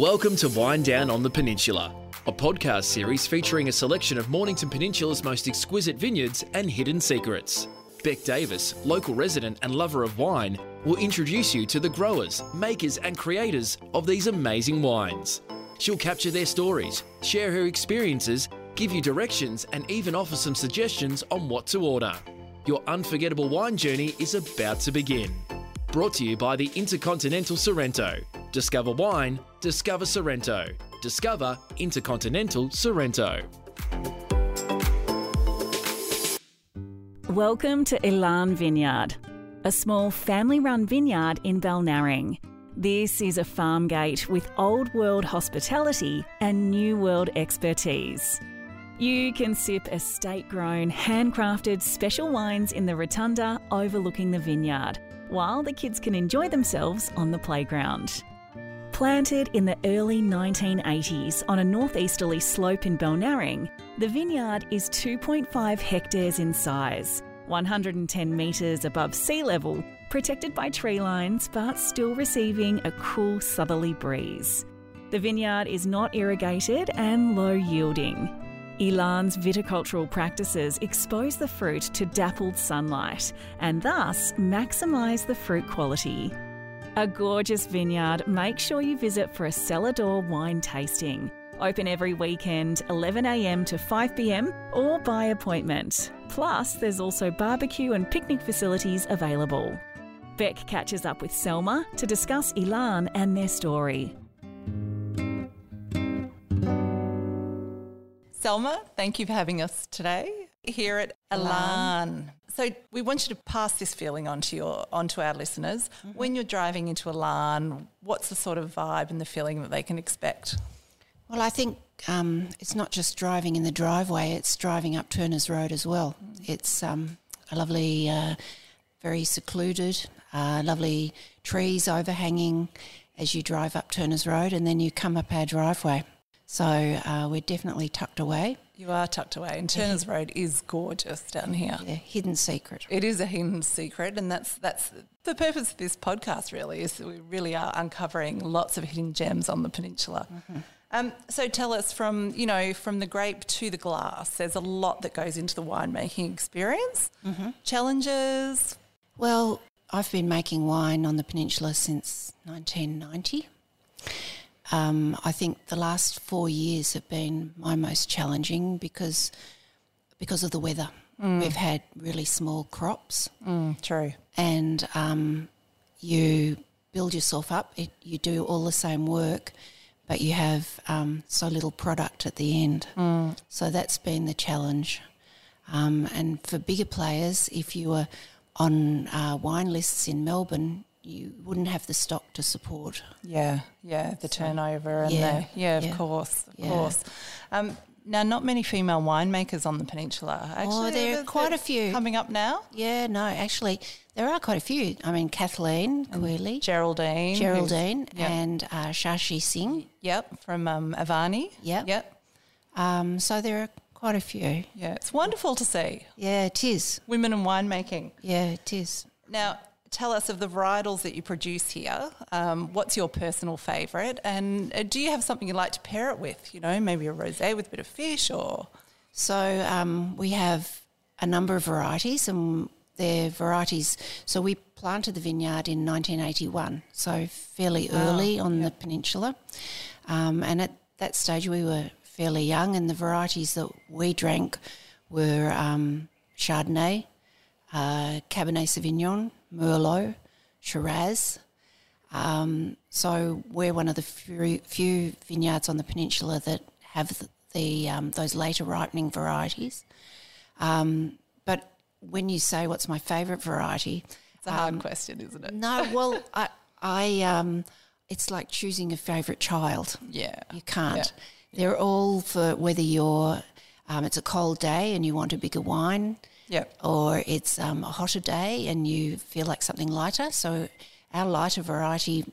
Welcome to Wine Down on the Peninsula, a podcast series featuring a selection of Mornington Peninsula's most exquisite vineyards and hidden secrets. Beck Davis, local resident and lover of wine, will introduce you to the growers, makers, and creators of these amazing wines. She'll capture their stories, share her experiences, give you directions, and even offer some suggestions on what to order. Your unforgettable wine journey is about to begin. Brought to you by the Intercontinental Sorrento. Discover wine, discover Sorrento. Discover Intercontinental Sorrento. Welcome to Elan Vineyard, a small family run vineyard in Balnarring. This is a farm gate with old world hospitality and new world expertise. You can sip estate grown, handcrafted special wines in the rotunda overlooking the vineyard, while the kids can enjoy themselves on the playground. Planted in the early 1980s on a northeasterly slope in Balnarring, the vineyard is 2.5 hectares in size, 110 metres above sea level, protected by tree lines but still receiving a cool southerly breeze. The vineyard is not irrigated and low yielding. Elan's viticultural practices expose the fruit to dappled sunlight and thus maximise the fruit quality. A gorgeous vineyard, make sure you visit for a cellar door wine tasting. Open every weekend, 11am to 5pm, or by appointment. Plus, there's also barbecue and picnic facilities available. Beck catches up with Selma to discuss Elan and their story. Selma, thank you for having us today here at Elan. So we want you to pass this feeling on to your onto our listeners. When you're driving into Elan, what's the sort of vibe and the feeling that they can expect? Well, I think um, it's not just driving in the driveway; it's driving up Turner's Road as well. It's um, a lovely, uh, very secluded, uh, lovely trees overhanging as you drive up Turner's Road, and then you come up our driveway. So uh, we're definitely tucked away. You are tucked away, and Turner's Road is gorgeous down here. Yeah, hidden secret. It is a hidden secret, and that's that's the purpose of this podcast. Really, is that we really are uncovering lots of hidden gems on the peninsula. Um, so tell us from you know from the grape to the glass. There's a lot that goes into the winemaking experience. Challenges. Well, I've been making wine on the peninsula since 1990. Um, I think the last four years have been my most challenging because because of the weather. We've had really small crops, True. and um, you build yourself up. It, you do all the same work, but you have um, so little product at the end. So that's been the challenge. Um, and for bigger players, if you were on uh, wine lists in Melbourne, you wouldn't have the stock to support. Yeah, yeah, the turnover and yeah, the yeah, of yeah, course, of yeah. course. Um, now, not many female winemakers on the peninsula. Actually, Oh, there are quite a few. coming up now. Yeah, no, actually, there are quite a few. I mean, Kathleen Quealy, Geraldine, Geraldine, Yep. and uh, Shashi Singh. Yep, from um, Avani. Yep. Yep. Um, so there are quite a few. Yeah, it's wonderful to see Yeah, it is. women in winemaking. Yeah, it is. Now, tell us of the varietals that you produce here. Um, what's your personal favourite? And uh, do you have something you'd like to pair it with? You know, maybe a rosé with a bit of fish or. So um, we have a number of varieties, and they're varieties. So we planted the vineyard in 1981, so fairly early on the peninsula. Um, and at that stage, we were fairly young, and the varieties that we drank were um, Chardonnay, uh, Cabernet Sauvignon, Merlot, Shiraz. Um, so we're one of the few, few vineyards on the peninsula that have the, the um, those later ripening varieties. Um, but when you say what's my favourite variety, It's a hard question, isn't it? no, well, I, I um, it's like choosing a favourite child. Yeah. You can't. They're all for whether you're, um, it's a cold day and you want a bigger wine, Yep. or it's um, a hotter day and you feel like something lighter. So our lighter variety,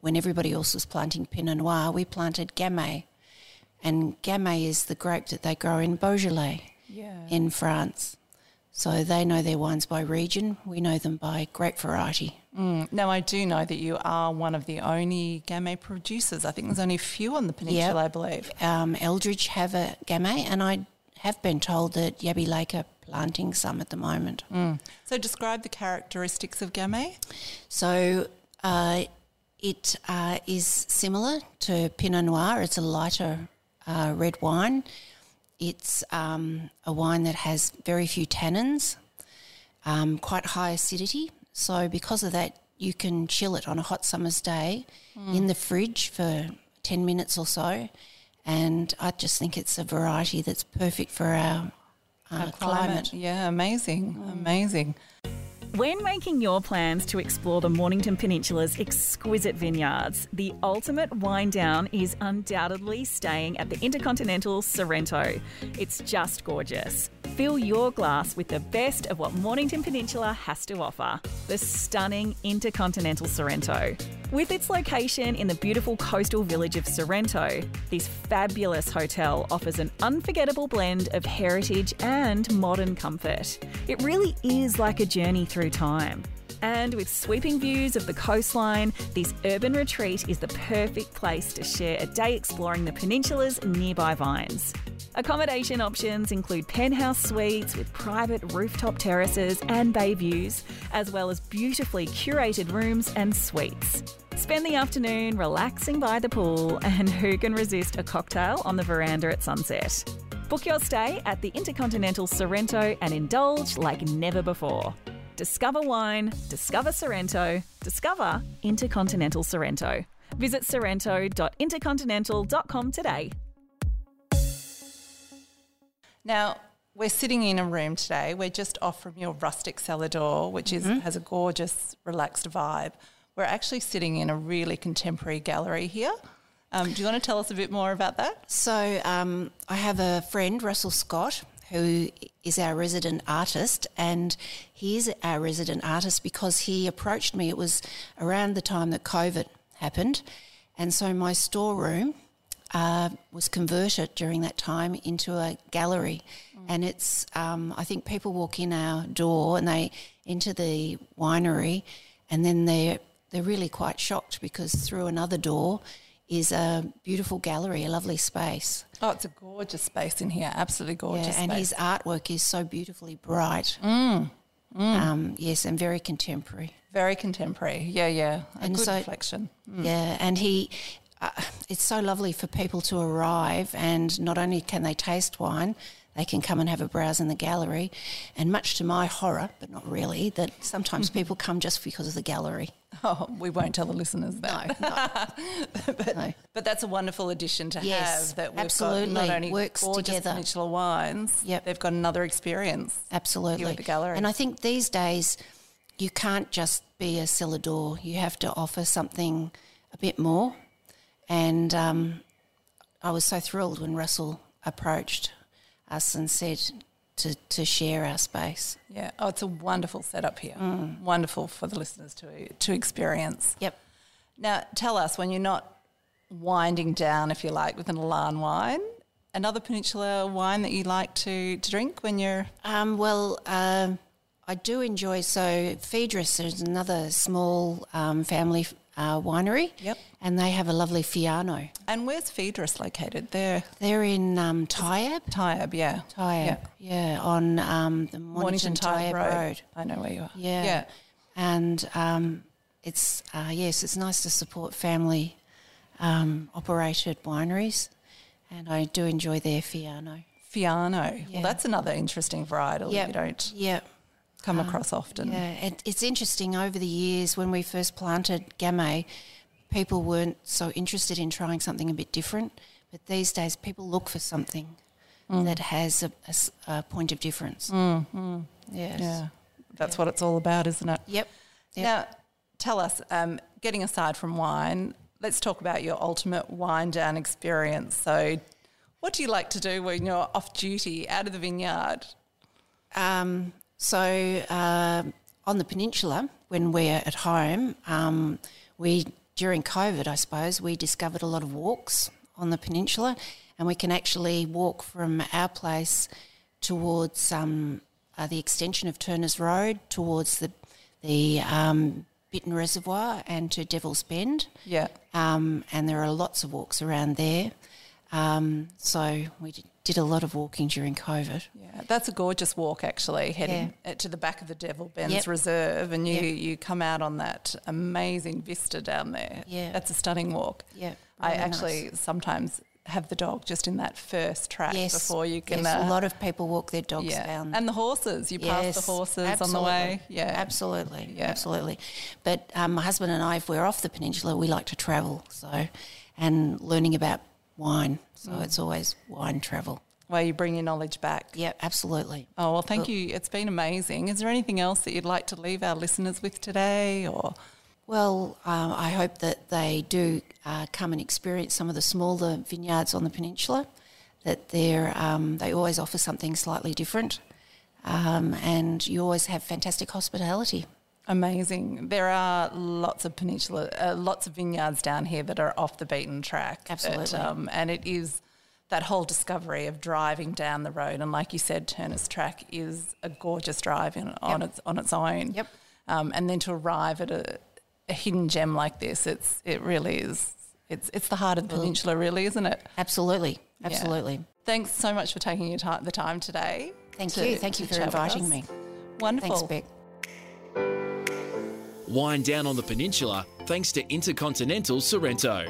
when everybody else was planting Pinot Noir, we planted Gamay. And Gamay is the grape that they grow in Beaujolais Yeah. in France. So they know their wines by region. We know them by grape variety. Mm. Now, I do know that you are one of the only Gamay producers. I think there's only a few on the peninsula, Yep. I believe. Um, Eldridge have a Gamay, and I have been told that Yabby Lake are planting some at the moment. So, describe the characteristics of Gamay. So uh, it uh, is similar to Pinot Noir. It's a lighter uh, red wine. It's um, a wine that has very few tannins, um, quite high acidity. So because of that, you can chill it on a hot summer's day in the fridge for 10 minutes or so. And I just think it's a variety that's perfect for our, uh, climate. Yeah, amazing. Amazing. When making your plans to explore the Mornington Peninsula's exquisite vineyards, the ultimate wine down is undoubtedly staying at the Intercontinental Sorrento. It's just gorgeous. Fill your glass with the best of what Mornington Peninsula has to offer the stunning Intercontinental Sorrento. With its location in the beautiful coastal village of Sorrento, this fabulous hotel offers an unforgettable blend of heritage and modern comfort. It really is like a journey through time. And with sweeping views of the coastline, this urban retreat is the perfect place to share a day exploring the peninsula's nearby vines. Accommodation options include penthouse suites with private rooftop terraces and bay views, as well as beautifully curated rooms and suites. Spend the afternoon relaxing by the pool, and who can resist a cocktail on the veranda at sunset? Book your stay at the Intercontinental Sorrento and indulge like never before. Discover wine, discover Sorrento, discover Intercontinental Sorrento. Visit sorrento.intercontinental.com today. Now, we're sitting in a room today. We're just off from your rustic cellar door, which is mm-hmm. has a gorgeous, relaxed vibe. We're actually sitting in a really contemporary gallery here. Um, do you want to tell us a bit more about that? So um, I have a friend, Russell Scott, who is our resident artist, and he is our resident artist because he approached me. It was around the time that COVID happened, and so my storeroom uh, was converted during that time into a gallery, and it's um, I think people walk in our door and they enter the winery, and then they're they're really quite shocked because through another door is a beautiful gallery, a lovely space. Oh, it's a gorgeous space in here. Absolutely gorgeous. Yeah, and space. his artwork is so beautifully bright. Um, yes, and very contemporary. very contemporary. Yeah, yeah. A And good so- reflection. Yeah, and he, uh, it's so lovely for people to arrive, and not only can they taste wine, they can come and have a browse in the gallery. And much to my horror, but not really, that sometimes people come just because of the gallery. Oh, we won't tell the listeners that. No, no. no. But that's a wonderful addition to Yes, have. That we've absolutely. got not only Works together. Peninsula wines, Yep. they've got another experience. Absolutely. At the gallery. And I think these days you can't just be a cellar door. You have to offer something a bit more. And um, I was so thrilled when Russell approached us and said to, to share our space. Yeah. Oh, it's a wonderful setup here. Mm. Wonderful for the listeners to to experience. Yep. Now, tell us when you're not winding down, if you like, with an Elan wine, another Peninsula wine that you like to, to drink when you're. Um, well, um, I do enjoy, so Phaedrus is another small um, family uh, winery. Yep. And they have a lovely Fiano. And where's Phaedrus located? They're They're in um, Tyabb. Tyabb, yeah. Tyabb, yeah, on um, the Mornington Mornington Tyabb Tyabb Road. Road. I know where you are. Yeah. Yeah. And um, it's, uh, yes, it's nice to support family um, operated wineries. And I do enjoy their Fiano. Fiano. Yeah. Well, that's another interesting varietal Yep. you don't Yeah. Come across often. Yeah. It, it's interesting over the years when we first planted Gamay, people weren't so interested in trying something a bit different. But these days, people look for something that has a point of difference. Yes. Yeah. That's what it's all about, isn't it? Yep. Yep. Now, tell us, um, getting aside from wine, let's talk about your ultimate wine down experience. So, what do you like to do when you're off duty, out of the vineyard? Um, so um on the peninsula, when we're at home, um, we during COVID, I suppose, we discovered a lot of walks on the peninsula, and we can actually walk from our place towards um, uh, uh, the extension of Turner's Road towards the the um, Bittern Reservoir and to Devil's Bend. Yeah. Um, and there are lots of walks around there. Um, so we d- did a lot of walking during COVID. Yeah, that's a gorgeous walk actually, heading uh, to the back of the Devil Bends Yep. Reserve, and you, Yep. you come out on that amazing vista down there. Yeah. that's a stunning walk. Yeah, I really actually sometimes have the dog just in that first track Yes, before you can. yes, uh, a lot of people walk their dogs yeah, down. and the horses. You pass the horses on the way. Yeah, absolutely, Yeah. absolutely. But um, my husband and I, if we're off the peninsula, we like to travel. So, and learning about wine. So Mm. it's always wine travel. Where you bring your knowledge back. Yeah, absolutely. Oh well, thank you. It's been amazing. Is there anything else that you'd like to leave our listeners with today, or? Well, um, I hope that they do uh, come and experience some of the smaller vineyards on the peninsula. That they're um, they always offer something slightly different, um, and you always have fantastic hospitality. Amazing. There are lots of peninsula, uh, lots of vineyards down here that are off the beaten track. that, Absolutely. um, and it is that whole discovery of driving down the road. And like you said, Turner's Track is a gorgeous drive in, on, Yep. its, on its own. Yep. Um, and then to arrive at a, a hidden gem like this, it's, it really is. It's, it's the heart of the peninsula, really, isn't it? Absolutely, absolutely. Thanks so much for taking your time, the time today. Thank to- you, thank you for inviting me. Wonderful. Thanks, Beck. Wine down on the peninsula thanks to Intercontinental Sorrento.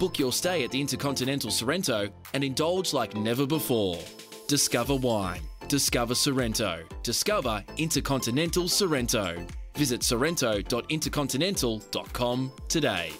Book your stay at the Intercontinental Sorrento and indulge like never before. Discover wine. Discover Sorrento. Discover Intercontinental Sorrento. Visit sorrento.intercontinental.com today.